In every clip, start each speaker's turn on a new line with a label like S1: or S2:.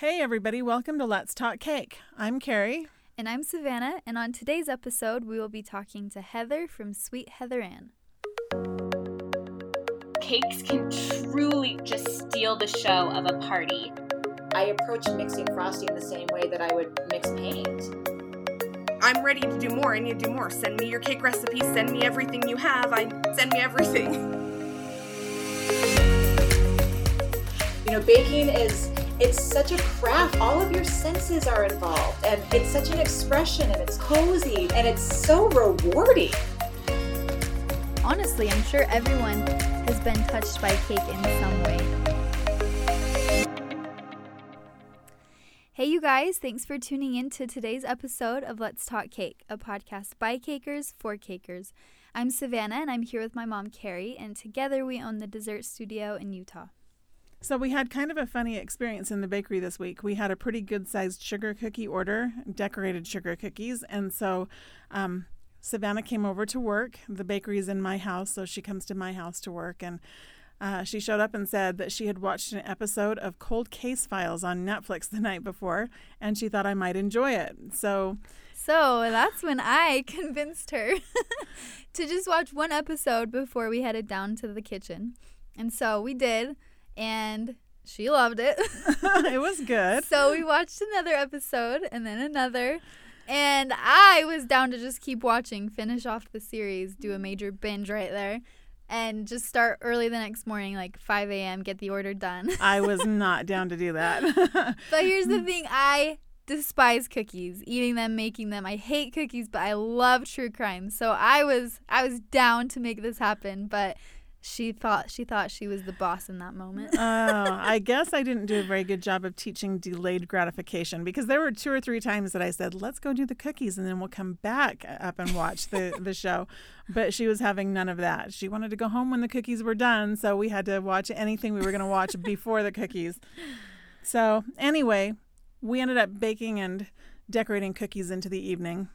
S1: Hey, everybody, welcome to Let's Talk Cake. I'm Carrie.
S2: And I'm Savannah, and on today's episode, we will be talking to Heather from Sweet Heather Anne.
S3: Cakes can truly just steal the show of a party.
S4: I approach mixing frosting the same way that I would mix paint.
S5: I'm ready to do more. I need to do more. Send me your cake recipes. Send me everything you have. I send me everything.
S4: You know, baking is it's such a craft. All of your senses are involved, and it's such an expression, and it's cozy, and it's so rewarding.
S2: Honestly, I'm sure everyone has been touched by cake in some way. Hey, you guys, thanks for tuning in to today's episode of Let's Talk Cake, a podcast by cakers for cakers. I'm Savannah, and I'm here with my mom, Carrie, and together we own the dessert studio in Utah.
S1: So we had kind of a funny experience in the bakery this week. We had a pretty good sized sugar cookie order, decorated sugar cookies, and so um, Savannah came over to work. The bakery is in my house, so she comes to my house to work, and uh, she showed up and said that she had watched an episode of Cold Case Files on Netflix the night before, and she thought I might enjoy it. So.
S2: So that's when I convinced her to just watch one episode before we headed down to the kitchen. And so we did and she loved it.
S1: it was good.
S2: So we watched another episode and then another. And I was down to just keep watching, finish off the series, do a mm. major binge right there, and just start early the next morning, like 5 a.m., get the order done.
S1: I was not down to do that.
S2: but here's the thing I despise cookies eating them making them i hate cookies but i love true crime so i was i was down to make this happen but she thought she thought she was the boss in that moment.
S1: oh, I guess I didn't do a very good job of teaching delayed gratification because there were two or three times that I said, "Let's go do the cookies and then we'll come back up and watch the the show." But she was having none of that. She wanted to go home when the cookies were done, so we had to watch anything we were going to watch before the cookies. So, anyway, we ended up baking and decorating cookies into the evening.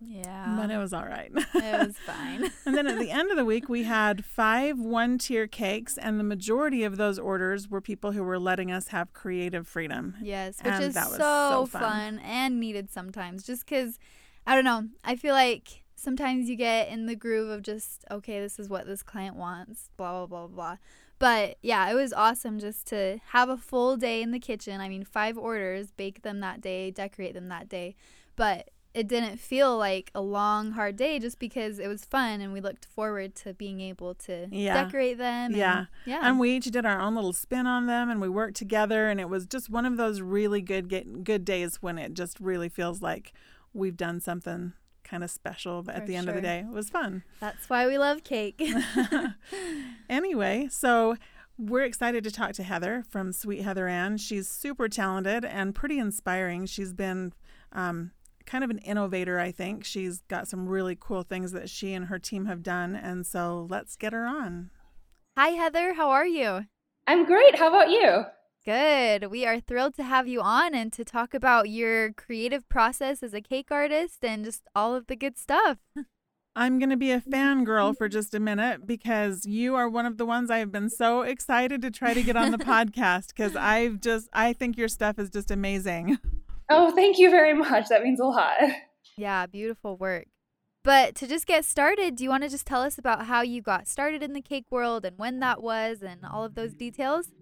S2: Yeah.
S1: But it was all right.
S2: it was fine.
S1: and then at the end of the week, we had five one tier cakes, and the majority of those orders were people who were letting us have creative freedom.
S2: Yes, which and is so, so fun. fun. and needed sometimes. Just because, I don't know, I feel like sometimes you get in the groove of just, okay, this is what this client wants, blah, blah, blah, blah. But yeah, it was awesome just to have a full day in the kitchen. I mean, five orders, bake them that day, decorate them that day. But it didn't feel like a long hard day just because it was fun and we looked forward to being able to yeah. decorate them and,
S1: yeah yeah and we each did our own little spin on them and we worked together and it was just one of those really good get, good days when it just really feels like we've done something kind of special but at the end of the day it was fun
S2: that's why we love cake
S1: anyway so we're excited to talk to Heather from Sweet Heather Anne. She's super talented and pretty inspiring. She's been um, kind of an innovator, I think. She's got some really cool things that she and her team have done. And so let's get her on.
S2: Hi, Heather. How are you?
S6: I'm great. How about you?
S2: Good. We are thrilled to have you on and to talk about your creative process as a cake artist and just all of the good stuff.
S1: I'm going to be a fangirl for just a minute because you are one of the ones I have been so excited to try to get on the podcast because I've just, I think your stuff is just amazing.
S6: Oh, thank you very much. That means a lot.
S2: Yeah, beautiful work. But to just get started, do you want to just tell us about how you got started in the cake world and when that was and all of those details?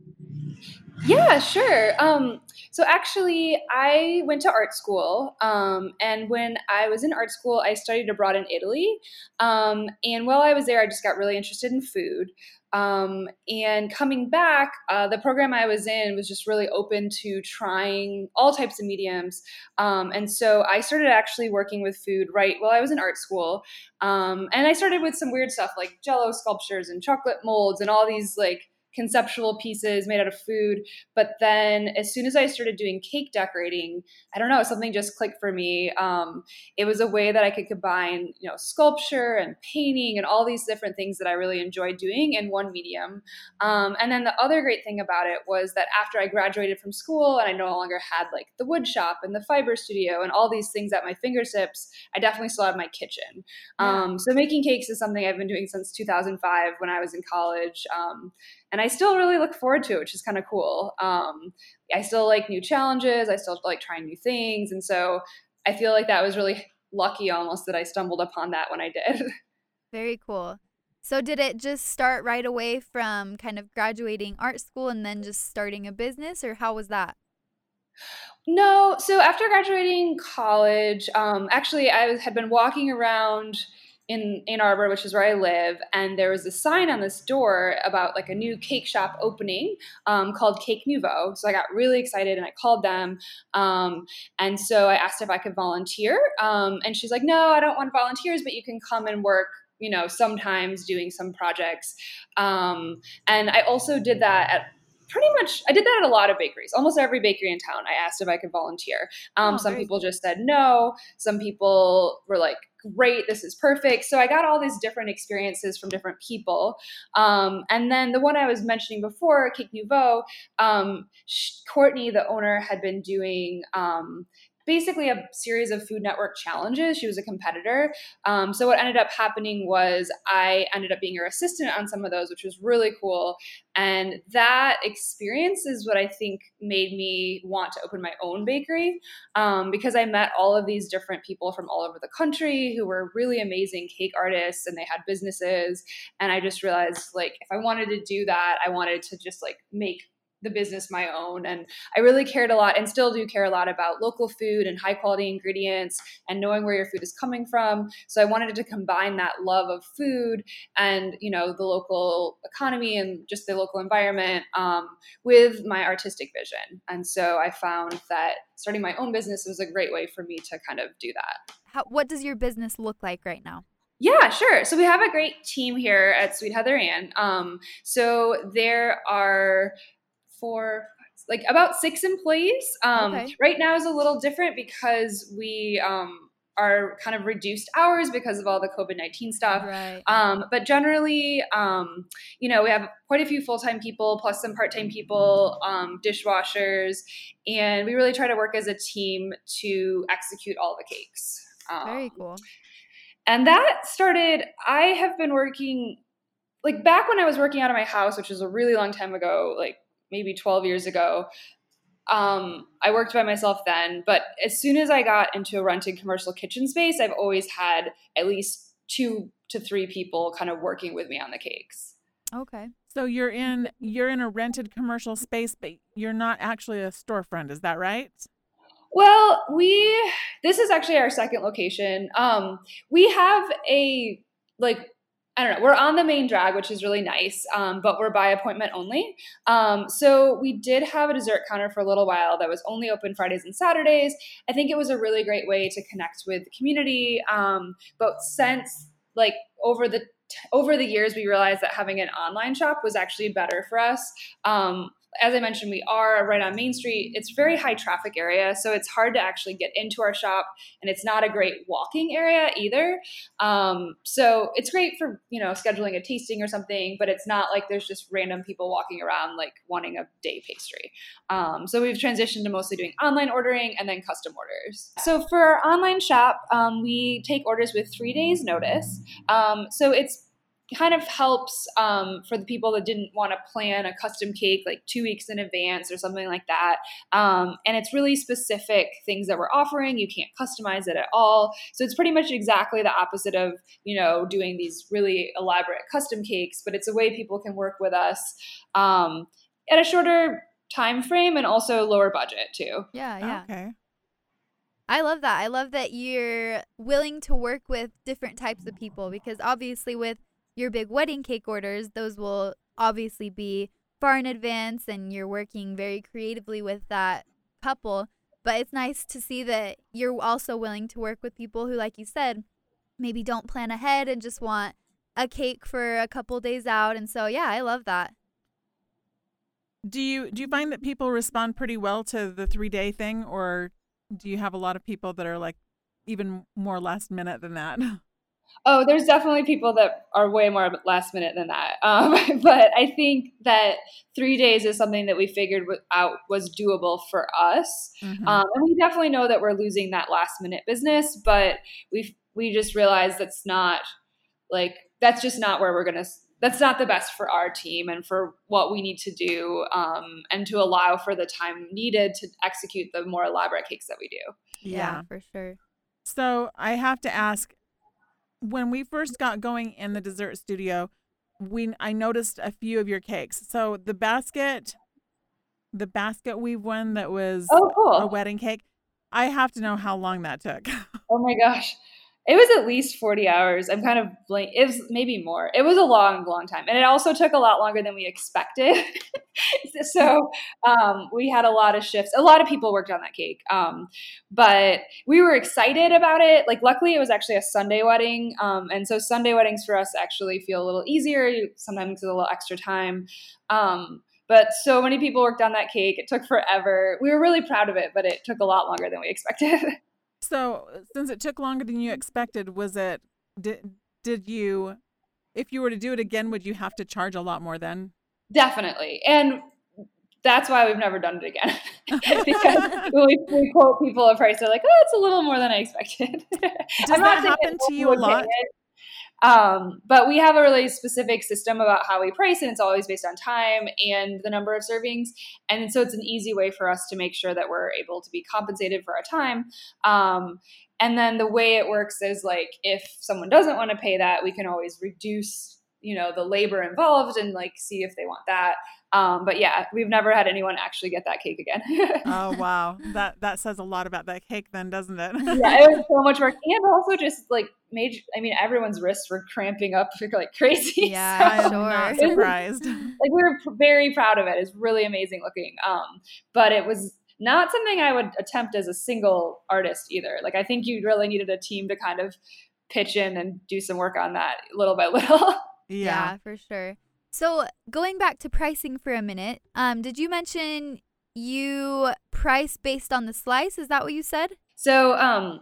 S6: Yeah, sure. Um, so actually, I went to art school, um, and when I was in art school, I studied abroad in Italy. Um, and while I was there, I just got really interested in food. Um, and coming back, uh, the program I was in was just really open to trying all types of mediums. Um, and so I started actually working with food right while I was in art school. Um, and I started with some weird stuff like jello sculptures and chocolate molds and all these like conceptual pieces made out of food. But then as soon as I started doing cake decorating, I don't know, something just clicked for me. Um, it was a way that I could combine, you know, sculpture and painting and all these different things that I really enjoyed doing in one medium. Um, and then the other great thing about it was that after I graduated from school and I no longer had like the wood shop and the fiber studio and all these things at my fingertips, I definitely still have my kitchen. Um, so making cakes is something I've been doing since 2005 when I was in college. Um, and I still really look forward to it, which is kind of cool. Um, I still like new challenges. I still like trying new things, and so I feel like that was really lucky almost that I stumbled upon that when I did.
S2: Very cool. So did it just start right away from kind of graduating art school and then just starting a business, or how was that?
S6: No, so after graduating college, um, actually I was, had been walking around in Ann Arbor, which is where I live, and there was a sign on this door about like a new cake shop opening um, called Cake Nouveau. So I got really excited and I called them, um, and so I asked if I could volunteer, um, and she's like, "No, I don't want volunteers, but you can come and work." You know, sometimes doing some projects, um, and I also did that at pretty much i did that at a lot of bakeries almost every bakery in town i asked if i could volunteer um, oh, some people just said no some people were like great, this is perfect. So I got all these different experiences from different people. Um, and then the one I was mentioning before, Cake Nouveau, um, Courtney, the owner, had been doing um, basically a series of Food Network challenges. She was a competitor. Um, so what ended up happening was I ended up being her assistant on some of those, which was really cool. And that experience is what I think made me want to open my own bakery um, because I met all of these different people from all over the country who were really amazing cake artists and they had businesses. And I just realized, like, if I wanted to do that, I wanted to just like make the business my own. And I really cared a lot and still do care a lot about local food and high quality ingredients and knowing where your food is coming from. So I wanted to combine that love of food and, you know, the local economy and just the local environment um, with my artistic vision. And so I found that starting my own business was a great way for me to kind of do that.
S2: How, what does your business look like right now?
S6: Yeah, sure. So we have a great team here at Sweet Heather Anne. Um, so there are four, like about six employees. Um, okay. Right now is a little different because we um, are kind of reduced hours because of all the COVID 19 stuff.
S2: Right.
S6: Um, but generally, um, you know, we have quite a few full time people plus some part time people, um, dishwashers, and we really try to work as a team to execute all the cakes.
S2: Very um, cool.
S6: And that started, I have been working like back when I was working out of my house, which was a really long time ago, like maybe 12 years ago. Um, I worked by myself then, but as soon as I got into a rented commercial kitchen space, I've always had at least two to three people kind of working with me on the cakes.
S2: Okay.
S1: So you're in you're in a rented commercial space, but you're not actually a storefront, is that right?
S6: Well, we this is actually our second location. Um, we have a like I don't know. We're on the main drag, which is really nice, um, but we're by appointment only. Um, so we did have a dessert counter for a little while that was only open Fridays and Saturdays. I think it was a really great way to connect with the community. Um, but since like over the over the years, we realized that having an online shop was actually better for us. Um, as I mentioned, we are right on Main Street. It's very high traffic area, so it's hard to actually get into our shop, and it's not a great walking area either. Um, so it's great for you know scheduling a tasting or something, but it's not like there's just random people walking around like wanting a day pastry. Um, so we've transitioned to mostly doing online ordering and then custom orders. So for our online shop, um, we take orders with three days notice. Um, so it's kind of helps um, for the people that didn't want to plan a custom cake like two weeks in advance or something like that. Um, and it's really specific things that we're offering. You can't customize it at all. So it's pretty much exactly the opposite of, you know, doing these really elaborate custom cakes, but it's a way people can work with us um, at a shorter time frame and also lower budget too.
S2: Yeah, yeah.
S1: Okay.
S2: I love that. I love that you're willing to work with different types of people because obviously with your big wedding cake orders, those will obviously be far in advance and you're working very creatively with that couple. But it's nice to see that you're also willing to work with people who, like you said, maybe don't plan ahead and just want a cake for a couple days out. And so, yeah, I love that.
S1: Do you do you find that people respond pretty well to the three day thing, or do you have a lot of people that are like even more last minute than that?
S6: Oh, there's definitely people that are way more last minute than that. Um, but I think that three days is something that we figured out was doable for us. Mm-hmm. Um, and we definitely know that we're losing that last minute business, but we we just realized that's not like that's just not where we're gonna that's not the best for our team and for what we need to do um, and to allow for the time needed to execute the more elaborate cakes that we do.
S2: Yeah, yeah for sure.
S1: So I have to ask when we first got going in the dessert studio, we I noticed a few of your cakes. So the basket the basket weave one that was
S6: oh, cool.
S1: a wedding cake. I have to know how long that took.
S6: oh my gosh. It was at least 40 hours. I'm kind of blank. It was maybe more. It was a long, long time. And it also took a lot longer than we expected. so um, we had a lot of shifts. A lot of people worked on that cake. Um, but we were excited about it. Like, luckily, it was actually a Sunday wedding. Um, and so Sunday weddings for us actually feel a little easier. Sometimes it's a little extra time. Um, but so many people worked on that cake. It took forever. We were really proud of it, but it took a lot longer than we expected.
S1: so, since it took longer than you expected, was it did did you if you were to do it again, would you have to charge a lot more then?
S6: Definitely. And that's why we've never done it again. because we, we, quote people a price, they're like, "Oh, it's a little more than I expected."
S1: Does that happen to you a lot?
S6: Um, but we have a really specific system about how we price, and it's always based on time and the number of servings. And so it's an easy way for us to make sure that we're able to be compensated for our time. Um, and then the way it works is like if someone doesn't want to pay that, we can always reduce you know the labor involved and like see if they want that um, but yeah we've never had anyone actually get that cake again.
S1: Oh wow. That that says a lot about that cake then doesn't it?
S6: Yeah it was so much work and also just like made i mean everyone's wrists were cramping up like crazy.
S1: Yeah so, i'm not surprised.
S6: like we were very proud of it. It's really amazing looking um, but it was not something i would attempt as a single artist either. Like i think you really needed a team to kind of pitch in and do some work on that little by little.
S1: Yeah.
S2: yeah, for sure. So going back to pricing for a minute, um, did you mention you price based on the slice? Is that what you said?
S6: So, um,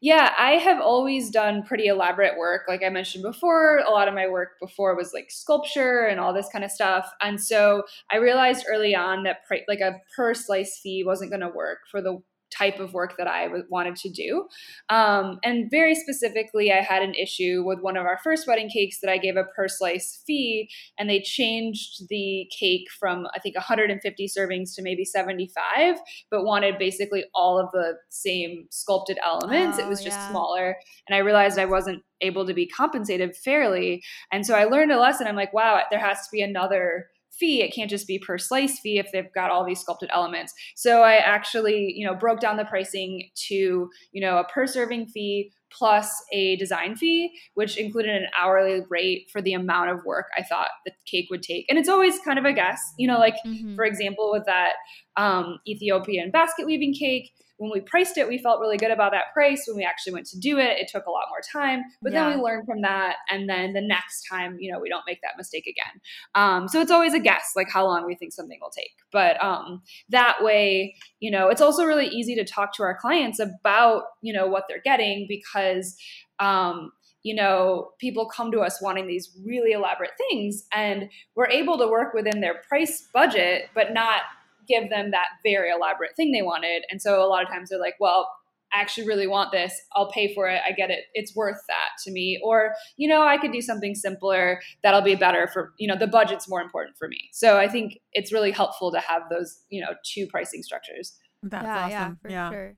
S6: yeah, I have always done pretty elaborate work. Like I mentioned before, a lot of my work before was like sculpture and all this kind of stuff. And so I realized early on that like a per slice fee wasn't going to work for the type of work that I wanted to do. Um, and very specifically, I had an issue with one of our first wedding cakes that I gave a per slice fee, and they changed the cake from, I think, 150 servings to maybe 75, but wanted basically all of the same sculpted elements. Oh, it was just yeah. smaller. And I realized I wasn't able to be compensated fairly. And so I learned a lesson. I'm like, wow, there has to be another fee. It can't just be per slice fee if they've got all these sculpted elements. So i actually you know broke down the pricing to you know a per serving fee plus a design fee which included an hourly rate for the amount of work i thought the cake would take. And it's always kind of a guess you know like mm-hmm. for example with that um, ethiopian basket weaving cake when we priced it, we felt really good about that price. When we actually went to do it, it took a lot more time, but yeah. then we learned from that. And then the next time, you know, we don't make that mistake again. Um, so it's always a guess, like how long we think something will take. But um, that way, you know, it's also really easy to talk to our clients about, you know, what they're getting because, um, you know, people come to us wanting these really elaborate things, and we're able to work within their price budget, but not give them that very elaborate thing they wanted. And so a lot of times they're like, well, I actually really want this. I'll pay for it. I get it. It's worth that to me. Or, you know, I could do something simpler that'll be better for, you know, the budget's more important for me. So I think it's really helpful to have those, you know, two pricing structures.
S1: That's yeah, awesome. Yeah,
S2: for
S1: yeah.
S2: sure.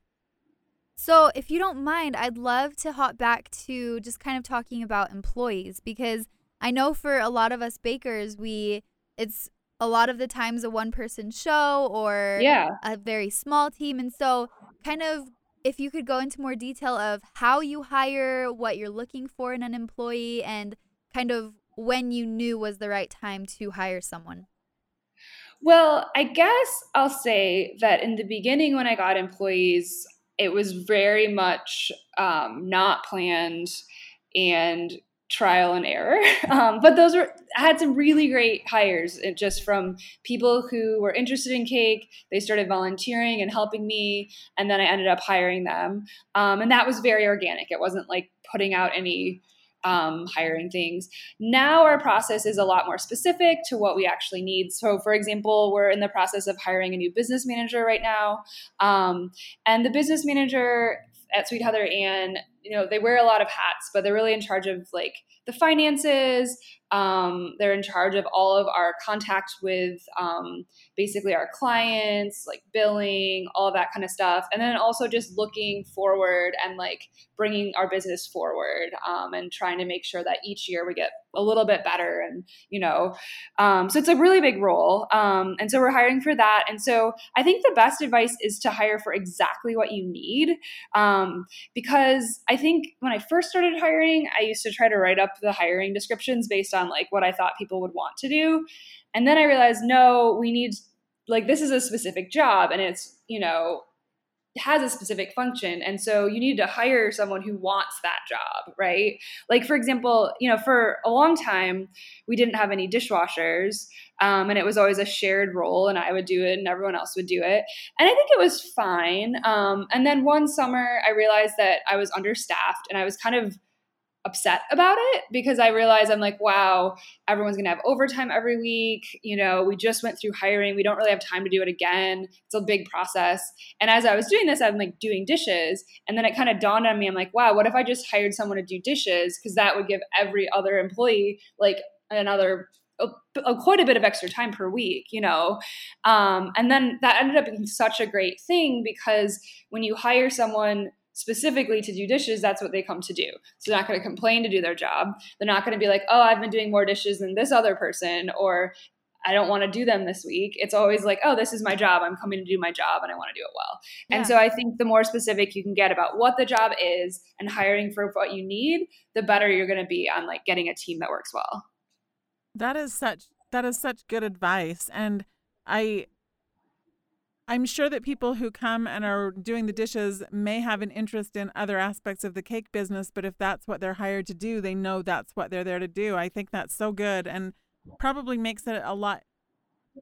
S2: So, if you don't mind, I'd love to hop back to just kind of talking about employees because I know for a lot of us bakers, we it's a lot of the times a one person show or
S6: yeah.
S2: a very small team. And so, kind of, if you could go into more detail of how you hire, what you're looking for in an employee, and kind of when you knew was the right time to hire someone.
S6: Well, I guess I'll say that in the beginning, when I got employees, it was very much um, not planned and trial and error. Um, but those were I had some really great hires uh, just from people who were interested in cake. They started volunteering and helping me, and then I ended up hiring them. Um, and that was very organic. It wasn't like putting out any um, hiring things. Now our process is a lot more specific to what we actually need. So, for example, we're in the process of hiring a new business manager right now, um, and the business manager at Sweet Heather Anne you know they wear a lot of hats but they're really in charge of like the finances um, they're in charge of all of our contact with um, basically our clients, like billing, all that kind of stuff. And then also just looking forward and like bringing our business forward um, and trying to make sure that each year we get a little bit better. And, you know, um, so it's a really big role. Um, and so we're hiring for that. And so I think the best advice is to hire for exactly what you need. Um, because I think when I first started hiring, I used to try to write up the hiring descriptions based on like what I thought people would want to do. And then I realized, no, we need like this is a specific job and it's, you know, has a specific function. And so you need to hire someone who wants that job right? Like for example you know for a long time we didn't have any dishwashers um, and it was always a shared role and i would do it and everyone else would do it. And i think it was fine. Um, and then one summer i realized that i was understaffed and i was kind of upset about it because I realize I'm like, wow, everyone's gonna have overtime every week. You know, we just went through hiring. We don't really have time to do it again. It's a big process. And as I was doing this, I'm like doing dishes. And then it kind of dawned on me, I'm like, wow, what if I just hired someone to do dishes? Because that would give every other employee like another a, a, quite a bit of extra time per week, you know. Um, and then that ended up being such a great thing because when you hire someone specifically to do dishes, that's what they come to do. So they're not going to complain to do their job. They're not going to be like, oh, I've been doing more dishes than this other person, or I don't want to do them this week. It's always like, oh, this is my job. I'm coming to do my job and I want to do it well. Yeah. And so I think the more specific you can get about what the job is and hiring for what you need, the better you're going to be on like getting a team that works well.
S1: That is such that is such good advice and I I'm sure that people who come and are doing the dishes may have an interest in other aspects of the cake business, but if that's what they're hired to do, they know that's what they're there to do. I think that's so good and probably makes it a lot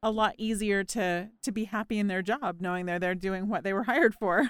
S1: a lot easier to to be happy in their job knowing they're they're doing what they were hired for.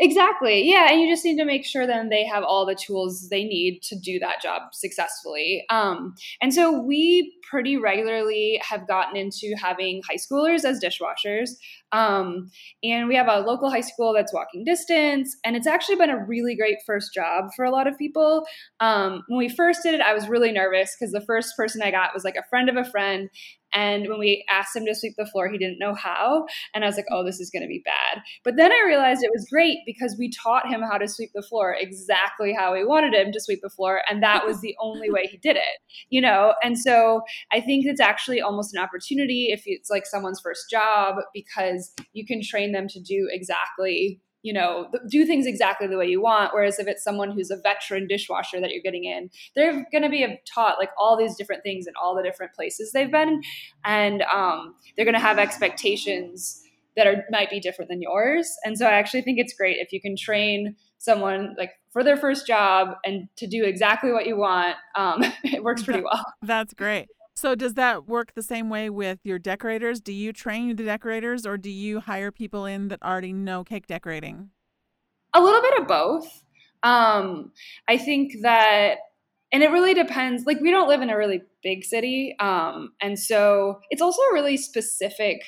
S6: Exactly. Yeah. And you just need to make sure then they have all the tools they need to do that job successfully. Um, and so we pretty regularly have gotten into having high schoolers as dishwashers. Um, and we have a local high school that's walking distance. And it's actually been a really great first job for a lot of people. Um, when we first did it, I was really nervous because the first person I got was like a friend of a friend. And when we asked him to sweep the floor, he didn't know how. And I was like, oh, this is going to be bad. But then I realized it was great because we taught him how to sweep the floor exactly how we wanted him to sweep the floor. And that was the only way he did it, you know? And so I think it's actually almost an opportunity if it's like someone's first job because you can train them to do exactly you know do things exactly the way you want whereas if it's someone who's a veteran dishwasher that you're getting in they're going to be taught like all these different things in all the different places they've been and um, they're going to have expectations that are might be different than yours and so i actually think it's great if you can train someone like for their first job and to do exactly what you want um, it works pretty well.
S1: that's great so does that work the same way with your decorators? Do you train the decorators or do you hire people in that already know cake decorating?
S6: A little bit of both. Um, I think that and it really depends like we don't live in a really big city um, and so it's also a really specific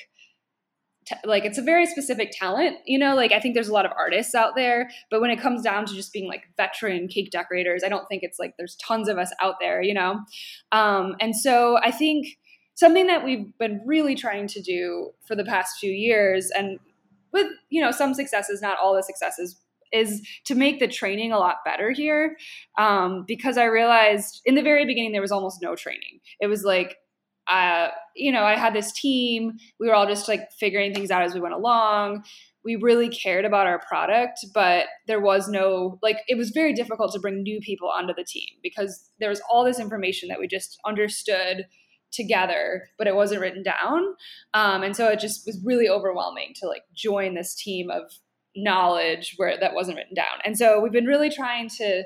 S6: like it's a very specific talent you know? Like i think there's a lot of artists out there but when it comes down to just being like veteran cake decorators i don't think it's like there's tons of us out there you know? Um, and so i think something that we've been really trying to do for the past few years and with you know some successes not all the successes is to make the training a lot better here. Um, because i realized in the very beginning there was almost no training. It was like uh, you know, I had this team. We were all just like figuring things out as we went along. We really cared about our product, but there was no, like, it was very difficult to bring new people onto the team because there was all this information that we just understood together, but it wasn't written down. Um, and so it just was really overwhelming to like join this team of knowledge where that wasn't written down. And so we've been really trying to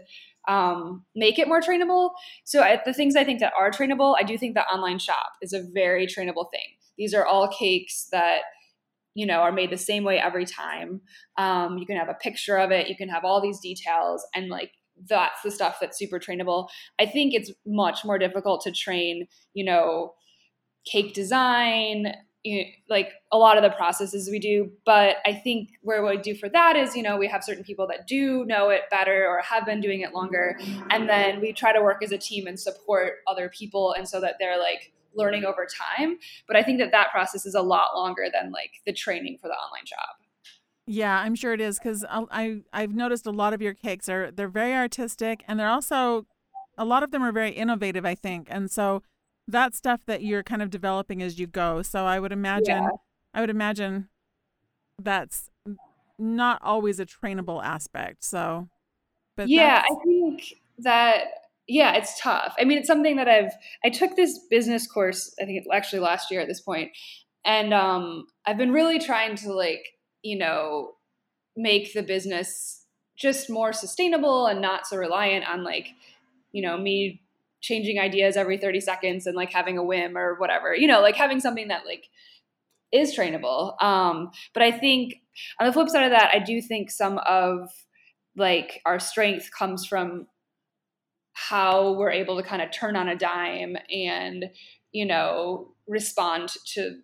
S6: um, make it more trainable. So I, the things I think that are trainable, I do think the online shop is a very trainable thing. These are all cakes that you know are made the same way every time. Um, you can have a picture of it. You can have all these details and like that's the stuff that's super trainable. I think it's much more difficult to train, you know, cake design, you know, like a lot of the processes we do. But I think where we do for that is, you know, we have certain people that do know it better or have been doing it longer. And then we try to work as a team and support other people. And so that they're like learning over time. But I think that that process is a lot longer than like the training for the online job.
S1: Yeah, I'm sure it is because I I've noticed a lot of your cakes are they're very artistic and they're also a lot of them are very innovative. I think, and so that stuff that you're kind of developing as you go. So I would imagine, yeah. I would imagine that's not always a trainable aspect. So,
S6: but yeah, I think that yeah, it's tough. I mean, it's something that I've I took this business course. I think actually last year at this point, and um, I've been really trying to like you know make the business just more sustainable and not so reliant on like you know me changing ideas every 30 seconds and like having a whim or whatever you know like having something that like is trainable. Um but i think on the flip side of that i do think some of like our strength comes from how we're able to kind of turn on a dime and you know respond to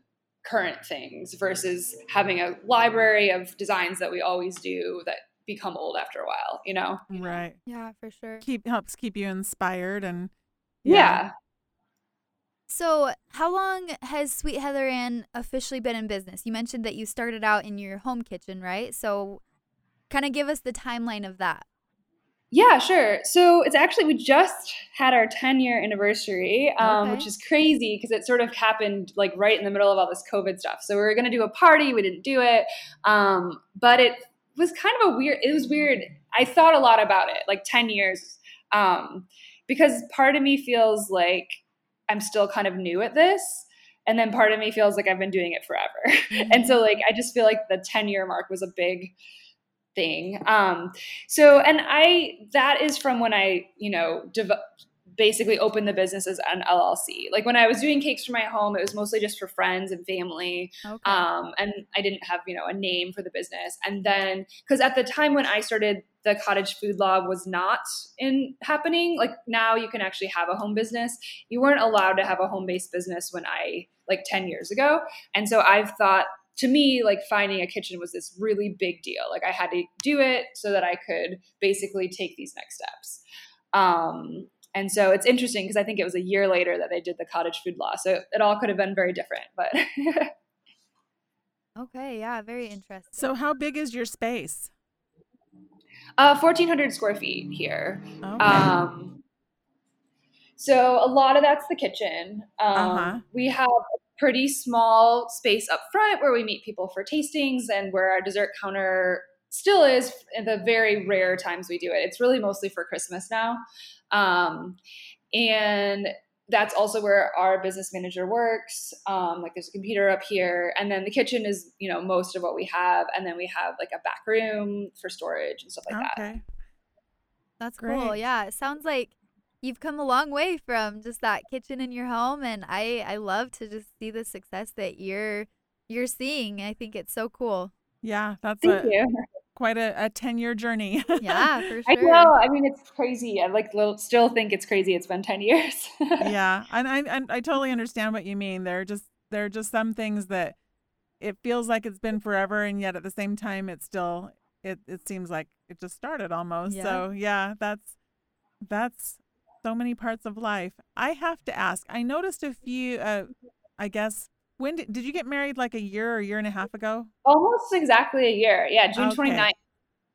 S6: current things versus having a library of designs that we always do that become old after a while you know?
S1: Right.
S2: Yeah for sure.
S1: Keep helps keep you inspired and
S6: yeah. yeah.
S2: So, how long has Sweet Heather-Anne officially been in business? You mentioned that you started out in your home kitchen, right? So, kind of give us the timeline of that.
S6: Yeah, sure. So it's actually we just had our 10 year anniversary, um, okay. which is crazy because it sort of happened like right in the middle of all this COVID stuff. So we were going to do a party, we didn't do it, um, but it was kind of a weird. It was weird. I thought a lot about it, like 10 years. Um, because part of me feels like I'm still kind of new at this. And then part of me feels like I've been doing it forever. Mm-hmm. and so like I just feel like the 10 year mark was a big thing. Um so and I that is from when I, you know, developed basically opened the business as an LLC. Like when I was doing cakes for my home, it was mostly just for friends and family. Okay. Um, and I didn't have, you know, a name for the business. And then, because at the time when I started, the cottage food law was not in happening. Like now you can actually have a home business. You weren't allowed to have a home based business when I, like 10 years ago. And so I've thought, to me, like finding a kitchen was this really big deal. Like I had to do it so that I could basically take these next steps. Um, and so it's interesting because I think it was a year later that they did the cottage food law. So it all could have been very different, but.
S2: okay, yeah, very interesting.
S1: So how big is your space?
S6: Uh, 1,400 square feet here. Okay. Um, so a lot of that's the kitchen. Um, uh-huh. We have a pretty small space up front where we meet people for tastings and where our dessert counter still is in the very rare times we do it. It's really mostly for Christmas now. Um, and that's also where our business manager works. Um, like there's a computer up here, and then the kitchen is you know most of what we have, and then we have like a back room for storage and stuff like that. okay. that.
S2: That's Great. cool. Yeah, it sounds like you've come a long way from just that kitchen in your home, and I I love to just see the success that you're you're seeing. I think it's so cool.
S1: Yeah, that's Thank a, you quite a, a 10 year journey.
S2: yeah, for sure.
S6: I know. I mean, it's crazy. I like still think it's crazy. It's been 10 years.
S1: yeah. And I, and I totally understand what you mean. There are just, there are just some things that it feels like it's been forever. And yet at the same time, it's still, it, it seems like it just started almost. Yeah. So yeah, that's, that's so many parts of life. I have to ask, I noticed a few, uh, I guess, when did, did you get married like a year or a year and a half ago?
S6: Almost exactly a year. Yeah, June okay. 29th.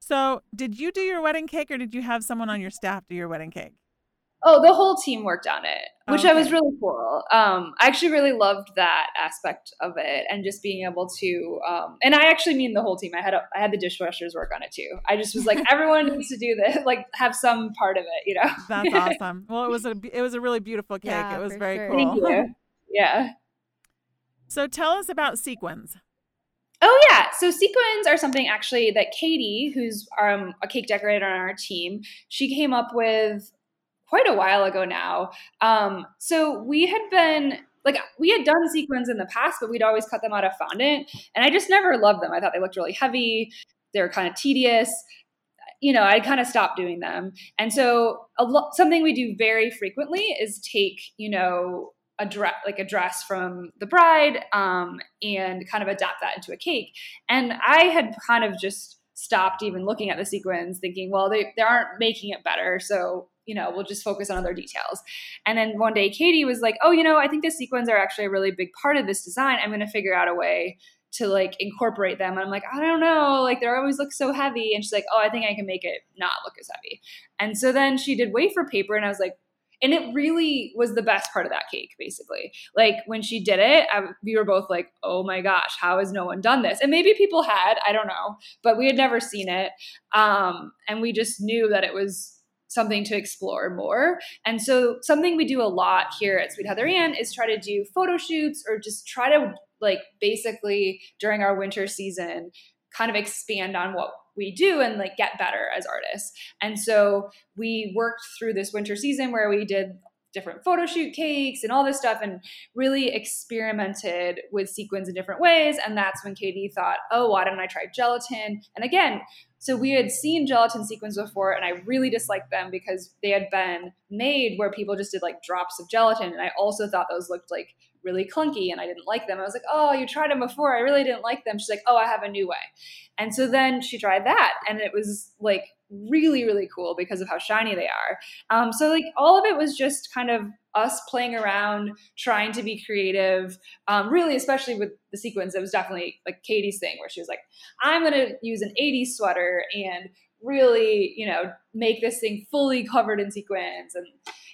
S1: So, did you do your wedding cake or did you have someone on your staff do your wedding cake?
S6: Oh, the whole team worked on it, which okay. I was really cool. Um, I actually really loved that aspect of it, and just being able to. Um, and I actually mean the whole team. I had a, I had the dishwashers work on it too. I just was like, everyone needs to do this, like have some part of it, you know.
S1: That's awesome. Well, it was a it was a really beautiful cake. Yeah, it was very
S6: sure.
S1: cool.
S6: Thank you. Yeah.
S1: So tell us about sequins.
S6: Oh yeah, so sequins are something actually that Katie, who's um, a cake decorator on our team, she came up with quite a while ago now. Um, so we had been like we had done sequins in the past, but we'd always cut them out of fondant, and I just never loved them. I thought they looked really heavy. They were kind of tedious. You know, I kind of stopped doing them, and so a lo- something we do very frequently is take you know a dress like a dress from the bride um, and kind of adapt that into a cake and i had kind of just stopped even looking at the sequins thinking well they, they aren't making it better so you know we'll just focus on other details and then one day katie was like oh you know i think the sequins are actually a really big part of this design i'm going to figure out a way to like incorporate them. And I'm like, I don't know, like they always look so heavy. And she's like, oh, I think I can make it not look as heavy. And so then she did wafer paper, and I was like, and it really was the best part of that cake basically. Like when she did it I, we were both like oh my gosh how has no one done this? And maybe people had i don't know but we had never seen it. Um, and we just knew that it was something to explore more. And so something we do a lot here at sweet heather anne is try to do photo shoots or just try to like basically during our winter season kind of expand on what we do and like get better as artists. And so we worked through this winter season where we did different photo shoot cakes and all this stuff and really experimented with sequins in different ways. And that's when Katie thought, oh, why don't I try gelatin? And again, so we had seen gelatin sequins before, and I really disliked them because they had been made where people just did like drops of gelatin. And I also thought those looked like really clunky and I didn't like them. I was like, oh, you tried them before. I really didn't like them. She's like, oh, I have a new way. And so then she tried that, and it was like really, really cool because of how shiny they are. Um, so, like, all of it was just kind of us playing around, trying to be creative. Um, really, especially with the sequins, it was definitely like Katie's thing where she was like, I'm going to use an 80s sweater and really, you know, make this thing fully covered in sequins. And,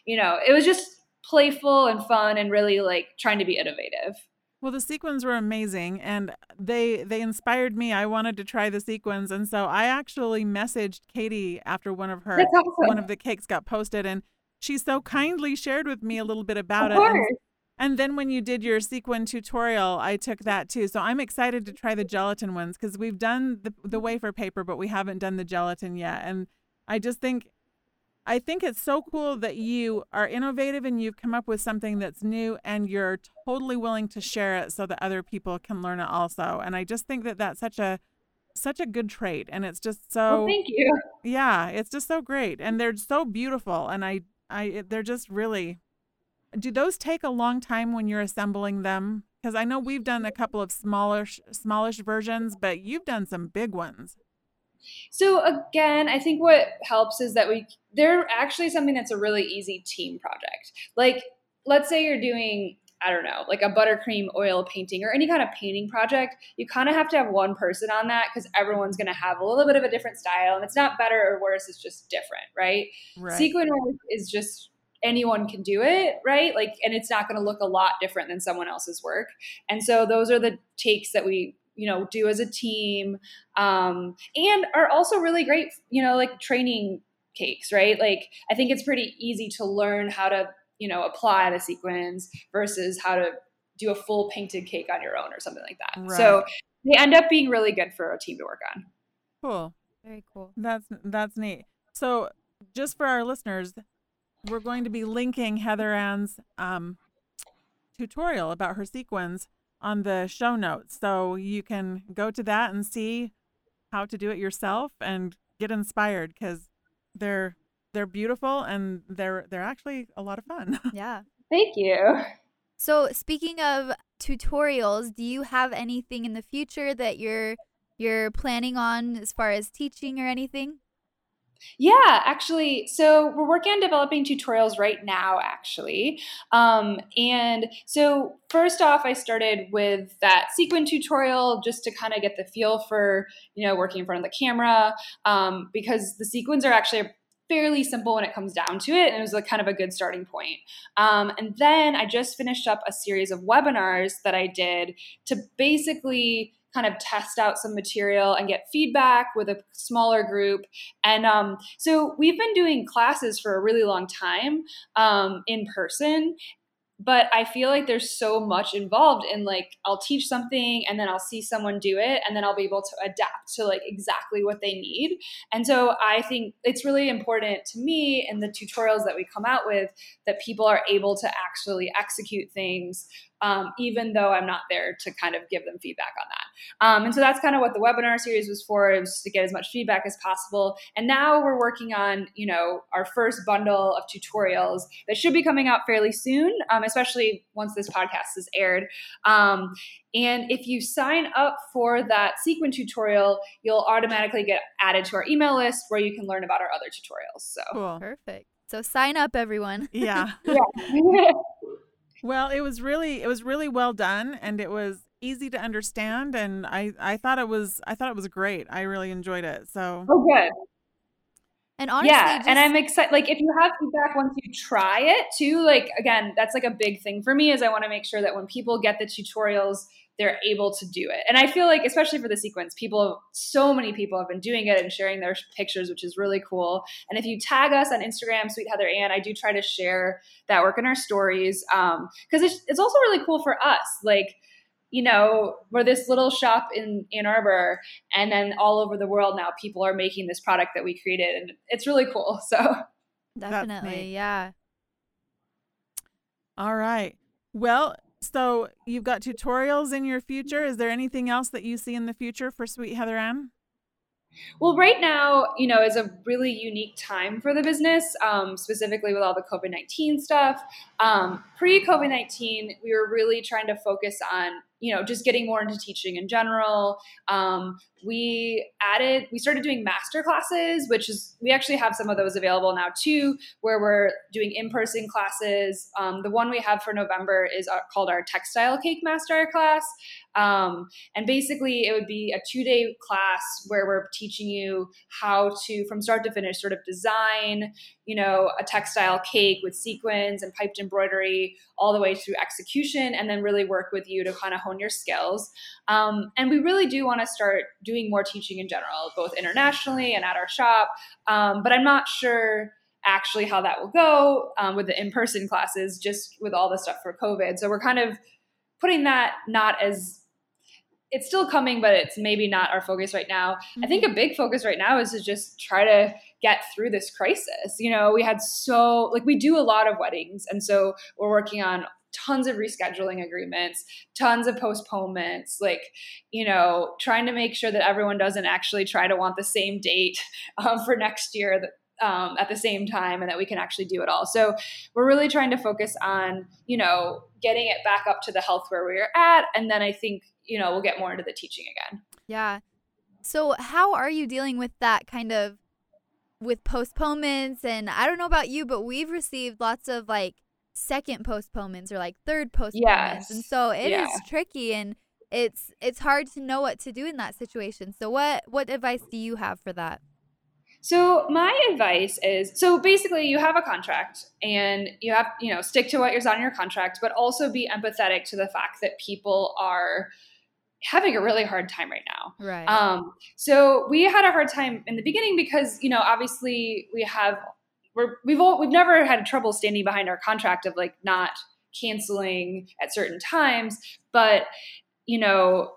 S6: you know, it was just playful and fun and really like trying to be innovative.
S1: Well, the sequins were amazing and they they inspired me. I wanted to try the sequins and so I actually messaged Katie after one of her awesome. one of the cakes got posted and she so kindly shared with me a little bit about
S6: of
S1: it.
S6: And,
S1: and, then when you did your sequin tutorial, I took that too. So I'm excited to try the gelatin ones cuz we've done the the wafer paper but we haven't done the gelatin yet and I just think I think it's so cool that you are innovative and you've come up with something that's new and you're totally willing to share it so that other people can learn it also. And I just think that that's such a such a good trait and it's just so
S6: well, thank you.
S1: Yeah, it's just so great and they're so beautiful and I I they're just really Do those take a long time when you're assembling them? Cuz I know we've done a couple of smallish smallish versions, but you've done some big ones.
S6: So again, I think what helps is that we they're actually something that's a really easy team project. Like let's say you're doing I don't know, like a buttercream oil painting or any kind of painting project, you kind of have to have one person on that because everyone's going to have a little bit of a different style. And it's not better or worse, it's just different, right? right. Sequin work is just anyone can do it, right? Like, and it's not going to look a lot different than someone else's work. And so those are the takes that we you know do as a team um, and are also really great you know like training cakes right? Like i think it's pretty easy to learn how to you know apply the sequins versus how to do a full painted cake on your own or something like that. Right. so they end up being really good for a team to work on.
S1: Cool.
S2: Very cool.
S1: That's that's neat. So just for our listeners we're going to be linking heather anne's um, tutorial about her sequins on the show notes. So you can go to that and see how to do it yourself and get inspired because they're they're beautiful and they're they're actually a lot of fun.
S2: Yeah.
S6: Thank you.
S2: So speaking of tutorials, do you have anything in the future that you're you're planning on as far as teaching or anything?
S6: Yeah, actually, so we're working on developing tutorials right now, actually. Um, and so, first off, I started with that sequin tutorial just to kind of get the feel for, you know, working in front of the camera, um, because the sequins are actually fairly simple when it comes down to it, and it was a kind of a good starting point. Um, and then I just finished up a series of webinars that I did to basically kind of test out some material and get feedback with a smaller group. And um, so we've been doing classes for a really long time um, in person but I feel like there's so much involved in like I'll teach something and then I'll see someone do it and then I'll be able to adapt to like exactly what they need. And so I think it's really important to me in the tutorials that we come out with that people are able to actually execute things um, even though I'm not there to kind of give them feedback on that. Um, and so that's kind of what the webinar series was for, it was to get as much feedback as possible. And now we're working on, you know, our first bundle of tutorials that should be coming out fairly soon, um, especially once this podcast is aired. Um, and if you sign up for that sequin tutorial, you'll automatically get added to our email list where you can learn about our other tutorials. So
S1: Cool.
S2: Perfect. So sign up, everyone.
S1: Yeah.
S6: yeah.
S1: Well, it was really it was really well done and it was easy to understand and I I thought it was I thought it was great. I really enjoyed it. So
S6: oh, good.
S2: And honestly,
S6: yeah,
S2: just,
S6: and I'm excited. Like, if you have feedback once you try it too, like again, that's like a big thing for me. Is I want to make sure that when people get the tutorials, they're able to do it. And I feel like, especially for the sequence, people, so many people have been doing it and sharing their pictures, which is really cool. And if you tag us on Instagram, Sweet Heather Anne, I do try to share that work in our stories because um, it's, it's also really cool for us. Like you know, we're this little shop in Ann Arbor, and then all over the world now, people are making this product that we created, and it's really cool. So,
S2: definitely, yeah.
S1: All right. Well, so you've got tutorials in your future. Is there anything else that you see in the future for Sweet Heather Anne?
S6: Well, right now, you know, is a really unique time for the business, um, specifically with all the COVID 19 stuff. Um, Pre COVID 19, we were really trying to focus on you know just getting more into teaching in general um, we added we started doing master classes which is we actually have some of those available now too where we're doing in-person classes. Um, the one we have for november is our, called our textile cake master class. Um, and basically it would be a two-day class where we're teaching you how to from start to finish sort of design you know a textile cake with sequins and piped embroidery all the way through execution and then really work with you to kind of hone your skills. Um, and we really do want to start doing more teaching in general, both internationally and at our shop. Um, but I'm not sure actually how that will go um, with the in-person classes, just with all the stuff for COVID. So we're kind of putting that not as it's still coming, but it's maybe not our focus right now. Mm-hmm. I think a big focus right now is to just try to get through this crisis. You know, we had so like we do a lot of weddings, and so we're working on tons of rescheduling agreements, tons of postponements, like, you know, trying to make sure that everyone doesn't actually try to want the same date um, for next year that, um, at the same time and that we can actually do it all. So we're really trying to focus on, you know, getting it back up to the health where we are at. And then I think, you know, we'll get more into the teaching again.
S2: Yeah. So how are you dealing with that kind of with postponements and I don't know about you, but we've received lots of like second postponements or like third postponements. Yes. And so it yeah. is tricky and it's it's hard to know what to do in that situation. So what what advice do you have for that?
S6: So my advice is so basically you have a contract and you have, you know, stick to what is on your contract, but also be empathetic to the fact that people are having a really hard time right now.
S2: Right.
S6: Um, so we had a hard time in the beginning because, you know, obviously we have we're we've all we've never had trouble standing behind our contract of like not canceling at certain times, but you know,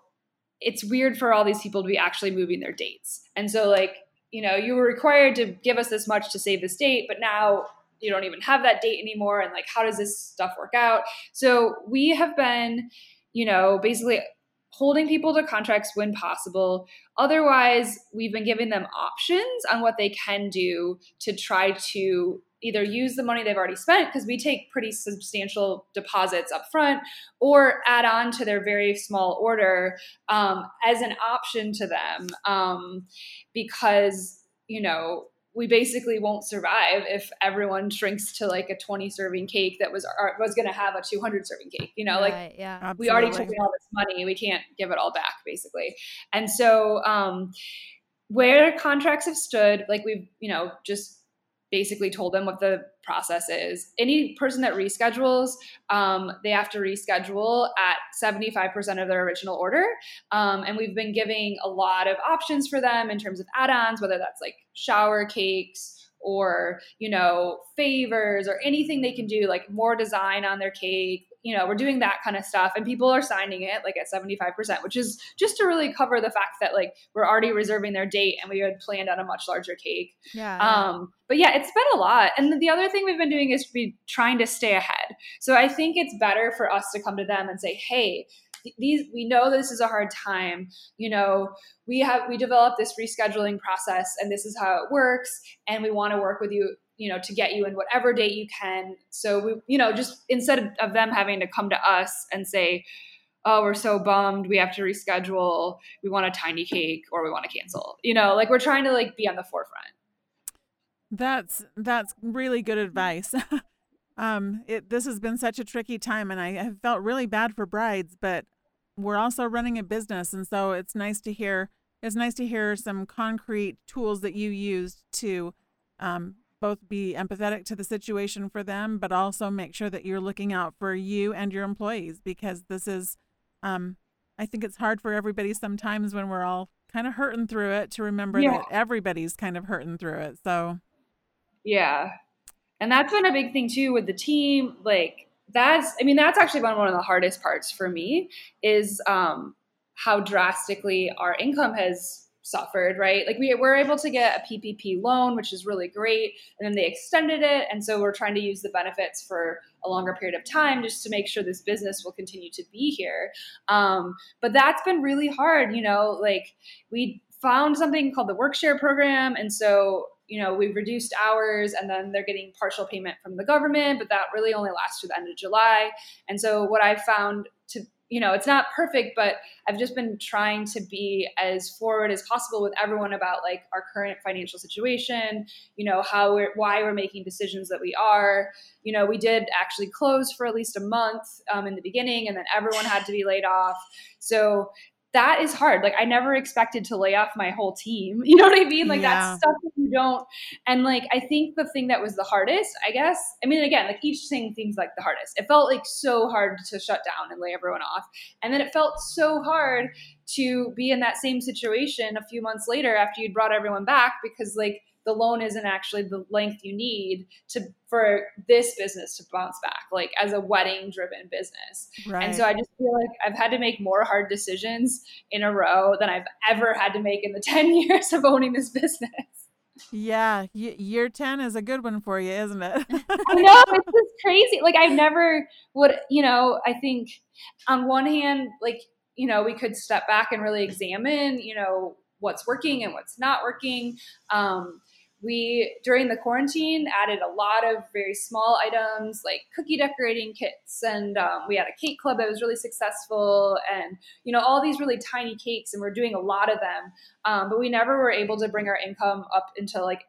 S6: it's weird for all these people to be actually moving their dates. And so like, you know, you were required to give us this much to save this date, but now you don't even have that date anymore and like how does this stuff work out? So we have been, you know, basically holding people to contracts when possible. Otherwise, we've been giving them options on what they can do to try to either use the money they've already spent because we take pretty substantial deposits up front or add on to their very small order um, as an option to them um, because you know we basically won't survive if everyone shrinks to like a 20 serving cake that was was going to have a 200 serving cake you know
S2: right,
S6: like
S2: yeah
S6: Absolutely. we already took in all this money we can't give it all back basically and so um where contracts have stood like we've you know just basically told them what the process is. Any person that reschedules, um, they have to reschedule at 75% of their original order. Um, and we've been giving a lot of options for them in terms of add ons, whether that's like shower cakes or you know favors or anything they can do like more design on their cake you know, we're doing that kind of stuff and people are signing it like at 75%, which is just to really cover the fact that like we're already reserving their date and we had planned on a much larger cake.
S2: Yeah.
S6: Um, but yeah, it's been a lot. And the other thing we've been doing is be trying to stay ahead. So I think it's better for us to come to them and say, hey, these we know this is a hard time you know we have we developed this rescheduling process and this is how it works and we want to work with you you know to get you in whatever date you can. So we you know just instead of, them having to come to us and say oh we're so bummed we have to reschedule we want a tiny cake or we want to cancel you know like we're trying to like be on the forefront.
S1: That's that's really good advice. Um it this has been such a tricky time and i have felt really bad for brides but we're also running a business and so it's nice to hear it's nice to hear some concrete tools that you used to um, both be empathetic to the situation for them, but also make sure that you're looking out for you and your employees because this is, um, I think it's hard for everybody sometimes when we're all kind of hurting through it to remember yeah. that everybody's kind of hurting through it. So,
S6: yeah. And that's been a big thing too with the team. Like, that's, I mean, that's actually been one of the hardest parts for me is um, how drastically our income has suffered, right? Like we were able to get a PPP loan, which is really great, and then they extended it, and so we're trying to use the benefits for a longer period of time just to make sure this business will continue to be here. Um, but that's been really hard, you know. Like we found something called the workshare program, and so you know we've reduced hours and then they're getting partial payment from the government but that really only lasts to the end of july and so what i found you know, it's not perfect, but I've just been trying to be as forward as possible with everyone about like our current financial situation, you know, how we're, why we're making decisions that we are. You know, we did actually close for at least a month um, in the beginning, and then everyone had to be laid off. So that is hard. Like I never expected to lay off my whole team. You know what I mean? Like yeah. that's stuff that you don't. And like I think the thing that was the hardest, I guess. I mean, again, like each thing seems like the hardest. It felt like so hard to shut down and lay everyone off, and then it felt so hard to be in that same situation a few months later after you'd brought everyone back because like the loan isn't actually the length you need to for this business to bounce back like as a wedding driven business right. and so i just feel like i've had to make more hard decisions in a row than i've ever had to make in the 10 years of owning this business
S1: yeah, year 10 is a good one for you, isn't it?
S6: I know, it's just crazy. Like, I've never would, you know, I think on one hand, like, you know, we could step back and really examine, you know, what's working and what's not working. Um, we during the quarantine added a lot of very small items like cookie decorating kits and um, we had a cake club that was really successful and you know all these really tiny cakes and we're doing a lot of them um, but we never were able to bring our income up until like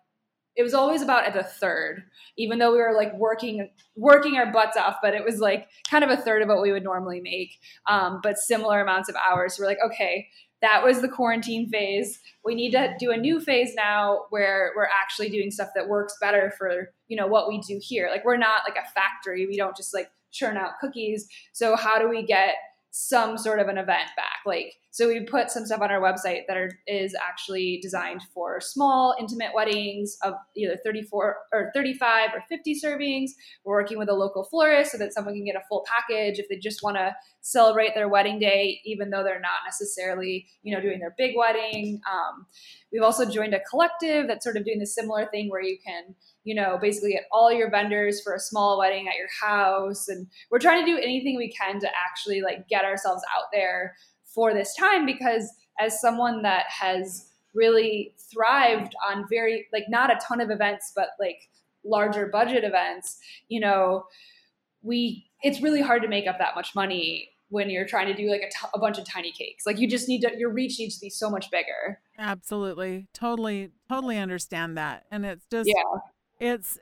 S6: it was always about at the third even though we were like working working our butts off but it was like kind of a third of what we would normally make um, but similar amounts of hours. So we're like okay that was the quarantine phase. We need to do a new phase now where we're actually doing stuff that works better for, you know, what we do here. Like we're not like a factory. We don't just like churn out cookies. So how do we get some sort of an event back. Like, so we put some stuff on our website that are, is actually designed for small, intimate weddings of either 34 or 35 or 50 servings. We're working with a local florist so that someone can get a full package if they just want to celebrate their wedding day, even though they're not necessarily, you know, doing their big wedding. Um, we've also joined a collective that's sort of doing the similar thing where you can you know, basically get all your vendors for a small wedding at your house. And we're trying to do anything we can to actually like get ourselves out there for this time because as someone that has really thrived on very like not a ton of events but like larger budget events you know we it's really hard to make up that much money when you're trying to do like a, t- a bunch of tiny cakes. Like you just need to your reach needs to be so much bigger.
S1: Absolutely. Totally totally understand that. And it's just yeah it's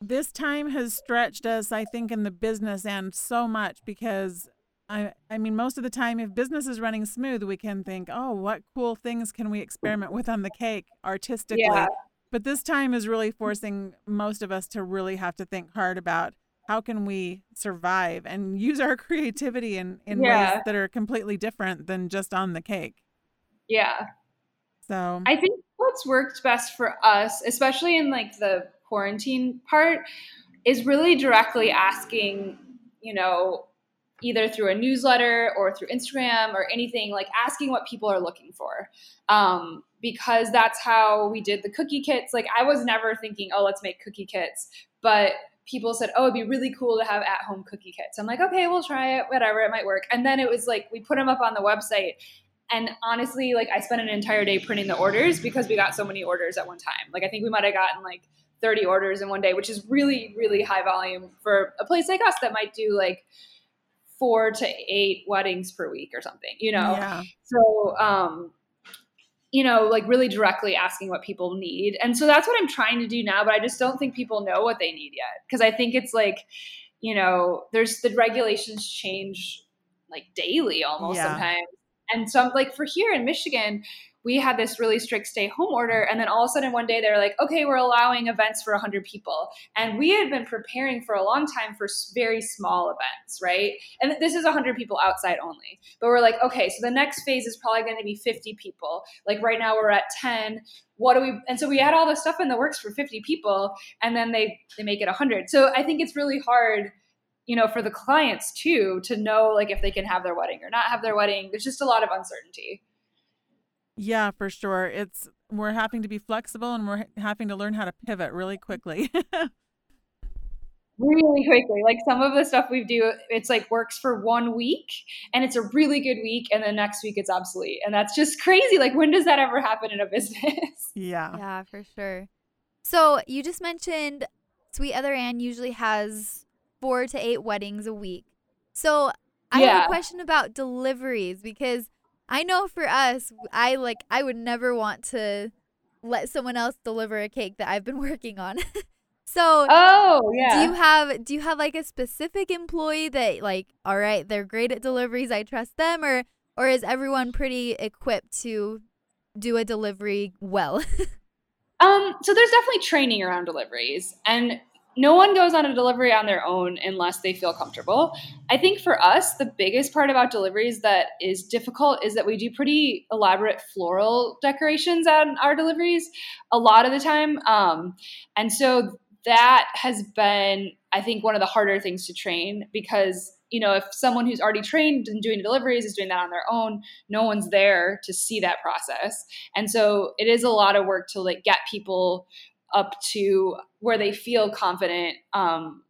S1: this time has stretched us, I think, in the business end so much because I I mean most of the time if business is running smooth, we can think, oh, what cool things can we experiment with on the cake artistically? Yeah. But this time is really forcing most of us to really have to think hard about how can we survive and use our creativity in, in yeah. ways that are completely different than just on the cake.
S6: Yeah.
S1: So
S6: I think what's worked best for us, especially in like the quarantine part, is really directly asking, you know, either through a newsletter or through Instagram or anything, like asking what people are looking for. Um, because that's how we did the cookie kits. Like I was never thinking, oh, let's make cookie kits. But people said, "Oh, it'd be really cool to have at-home cookie kits." I'm like, "Okay, we'll try it. Whatever, it might work." And then it was like we put them up on the website, and honestly, like I spent an entire day printing the orders because we got so many orders at one time. Like I think we might have gotten like 30 orders in one day, which is really, really high volume for a place like us that might do like four to eight weddings per week or something, you know?
S1: Yeah.
S6: So, um, you know, like really directly asking what people need. And so that's what I'm trying to do now, but I just don't think people know what they need yet. Cause I think it's like, you know, there's the regulations change like daily almost
S1: Yeah.
S6: sometimes. And so I'm like for here in Michigan, we had this really strict stay home order and then all of a sudden one day they're like okay we're allowing events for 100 people. And we had been preparing for a long time for very small events right? And this is 100 people outside only. But we're like okay so the next phase is probably going to be 50 people. Like right now we're at 10 what do we and so we had all this stuff in the works for 50 people and then they they make it 100 so i think it's really hard you know for the clients too to know like if they can have their wedding or not have their wedding there's just a lot of uncertainty
S1: Yeah, for sure. It's we're having to be flexible and we're having to learn how to pivot really quickly.
S6: really quickly. Like some of the stuff we do, it's like works for one week and it's a really good week, and then next week it's obsolete. And that's just crazy. Like, when does that ever happen in a business?
S1: yeah.
S2: Yeah, for sure. So you just mentioned Sweet Heather Anne usually has four to eight weddings a week. So I have a question about deliveries because I know for us, I like I would never want to let someone else deliver a cake that I've been working on. so
S6: Oh, yeah.
S2: do you have do you have like a specific employee that like all right, they're great at deliveries, I trust them or or is everyone pretty equipped to do a delivery well?
S6: Um, so there's definitely training around deliveries, and no one goes on a delivery on their own unless they feel comfortable. I think for us, the biggest part about deliveries that is difficult is that we do pretty elaborate floral decorations on our deliveries a lot of the time. Um, and so that has been, I think, one of the harder things to train because you know if someone who's already trained in doing deliveries is doing that on their own no one's there to see that process and so it is a lot of work to like get people up to where they feel confident um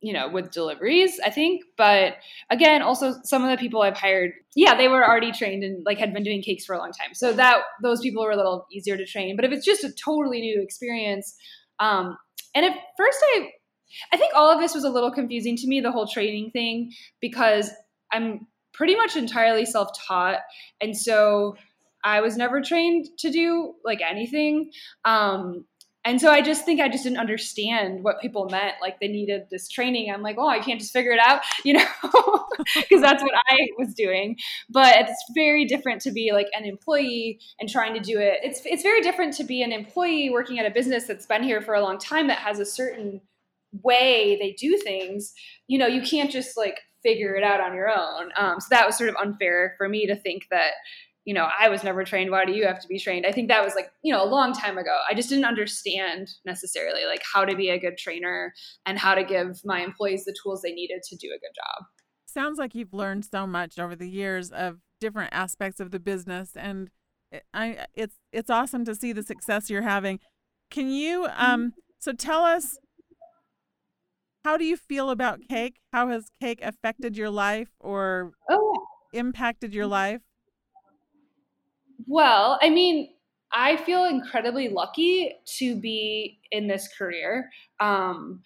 S6: you know with deliveries i think. But again also some of the people i've hired yeah they were already trained and like had been doing cakes for a long time. So that those people were a little easier to train. But if it's just a totally new experience um and at first i i think all of this was a little confusing to me the whole training thing because i'm pretty much entirely self-taught. And so i was never trained to do like anything. Um and so I just think I just didn't understand what people meant. Like they needed this training. I'm like, oh, I can't just figure it out, you know, because that's what I was doing. But it's very different to be like an employee and trying to do it. It's it's very different to be an employee working at a business that's been here for a long time that has a certain way they do things. You know, you can't just like figure it out on your own. Um, so that was sort of unfair for me to think that you know, I was never trained. Why do you have to be trained? I think that was like, you know, a long time ago. I just didn't understand necessarily like how to be a good trainer and how to give my employees the tools they needed to do a good job.
S1: Sounds like you've learned so much over the years of different aspects of the business and I it's it's awesome to see the success you're having. Can you um so tell us how do you feel about cake? How has cake affected your life or
S6: Oh,
S1: impacted your life?
S6: Well, I mean, I feel incredibly lucky to be in this career um,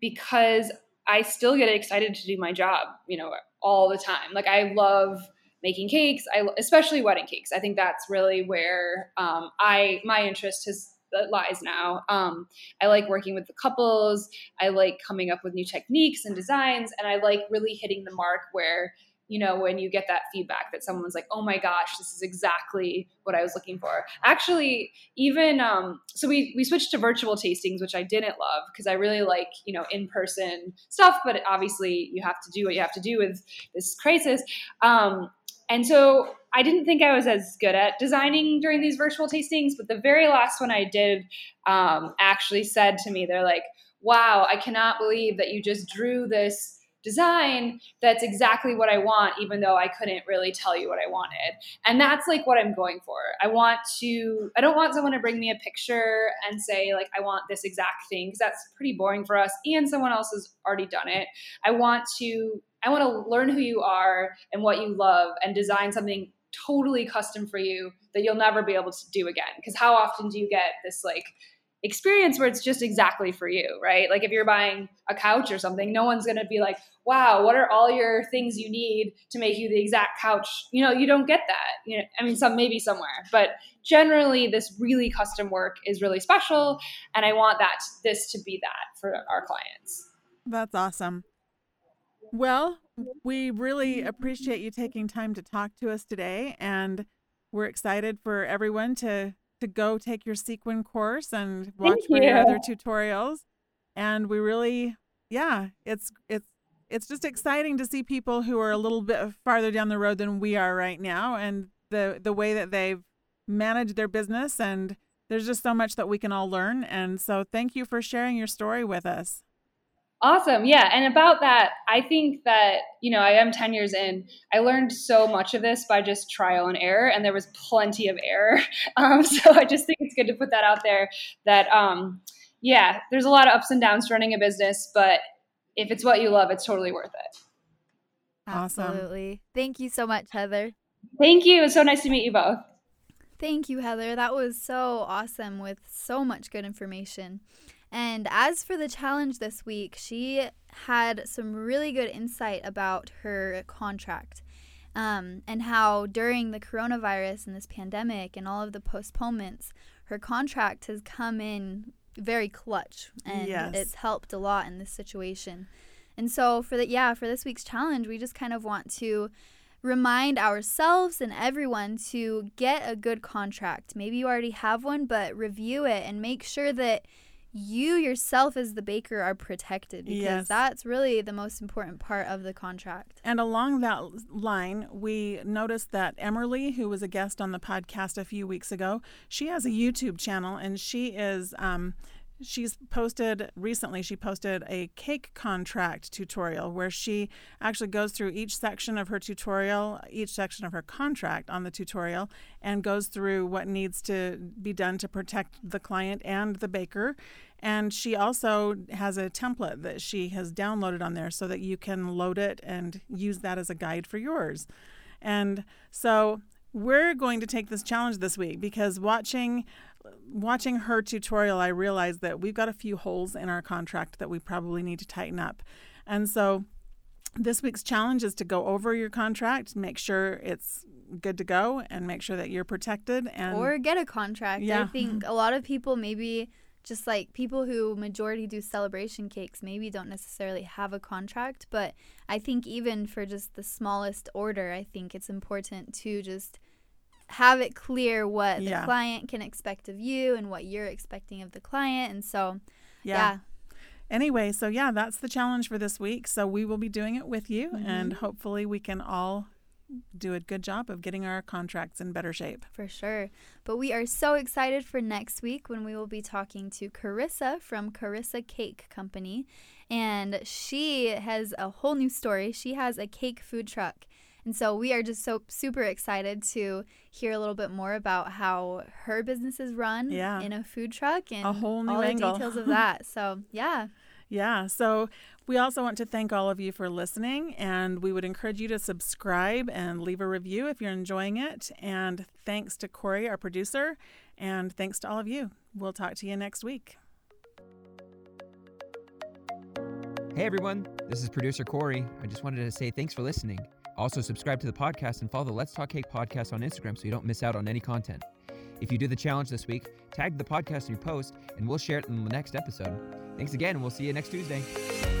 S6: because I still get excited to do my job, you know, all the time. Like I love making cakes, I especially wedding cakes. I think that's really where um, I my interest has lies now. Um, I like working with the couples. I like coming up with new techniques and designs, and I like really hitting the mark where you know when you get that feedback that someone's like oh my gosh this is exactly what i was looking for. Actually even um, so we we switched to virtual tastings which i didn't love because i really like you know in person stuff but obviously you have to do what you have to do with this crisis. Um, and so i didn't think i was as good at designing during these virtual tastings but the very last one i did um, actually said to me they're like wow i cannot believe that you just drew this design that's exactly what I want, even though I couldn't really tell you what I wanted. And that's like what I'm going for. I want to, I don't want someone to bring me a picture and say, like, I want this exact thing, because that's pretty boring for us. And someone else has already done it. I want to, I want to learn who you are and what you love and design something totally custom for you that you'll never be able to do again. Because how often do you get this like experience where it's just exactly for you, right? Like if you're buying a couch or something, no one's going to be like, "Wow, what are all your things you need to make you the exact couch?" You know, you don't get that. You know, I mean, some maybe somewhere, but generally, this really custom work is really special, and I want that this to be that for our clients.
S1: That's awesome. Well, we really mm-hmm. appreciate you taking time to talk to us today, and we're excited for everyone to to go take your sequin course and watch for your other tutorials. And we really, yeah, it's it's it's just exciting to see people who are a little bit farther down the road than we are right now, and the the way that they've managed their business. And there's just so much that we can all learn. And so, thank you for sharing your story with us.
S6: Awesome. Yeah. And about that, I think that, you know, I am 10 years in. I learned so much of this by just trial and error, and there was plenty of error. Um, so I just think it's good to put that out there that, um, yeah, there's a lot of ups and downs running a business, but if it's what you love, it's totally worth it.
S2: Awesome. Absolutely. Thank you so much, Heather.
S6: Thank you. It's so nice to meet you both.
S2: Thank you, Heather. That was so awesome with so much good information. And as for the challenge this week, she had some really good insight about her contract um, and how during the coronavirus and this pandemic and all of the postponements, her contract has come in very clutch and yes. it's helped a lot in this situation. And so for the yeah, for this week's challenge, we just kind of want to remind ourselves and everyone to get a good contract. Maybe you already have one, but review it and make sure that you yourself as the baker are protected because yes. that's really the most important part of the contract.
S1: And along that line, we noticed that Emerlie, who was a guest on the podcast a few weeks ago, she has a YouTube channel and she is um, she's posted recently she posted a cake contract tutorial where she actually goes through each section of her tutorial each section of her contract on the tutorial and goes through what needs to be done to protect the client and the baker. And she also has a template that she has downloaded on there so that you can load it and use that as a guide for yours. And so we're going to take this challenge this week because watching watching her tutorial, I realized that we've got a few holes in our contract that we probably need to tighten up. And so this week's challenge is to go over your contract, make sure it's good to go, and make sure that you're protected. And
S2: or get a contract. Yeah. I think a lot of people maybe just like people who majority do celebration cakes maybe don't necessarily have a contract but i think even for just the smallest order i think it's important to just have it clear what yeah. the client can expect of you and what you're expecting of the client. And so, yeah. yeah.
S1: Anyway, so yeah, that's the challenge for this week. So we will be doing it with you, mm-hmm. and hopefully, we can all do a good job of getting our contracts in better shape.
S2: For sure. But we are so excited for next week when we will be talking to Carissa from Carissa Cake Company. And she has a whole new story. She has a cake food truck and so we are just so super excited to hear a little bit more about how her business is run yeah. in a food truck and
S1: a whole new
S2: all
S1: angle.
S2: the details of that. So yeah.
S1: Yeah. So we also want to thank all of you for listening, and we would encourage you to subscribe and leave a review if you're enjoying it. And thanks to Corey, our producer, and thanks to all of you. We'll talk to you next week.
S7: Hey everyone, this is producer Corey. I just wanted to say thanks for listening. Also, subscribe to the podcast and follow the Let's Talk Cake podcast on Instagram so you don't miss out on any content. If you do the challenge this week, tag the podcast in your post and we'll share it in the next episode. Thanks again, and we'll see you next Tuesday.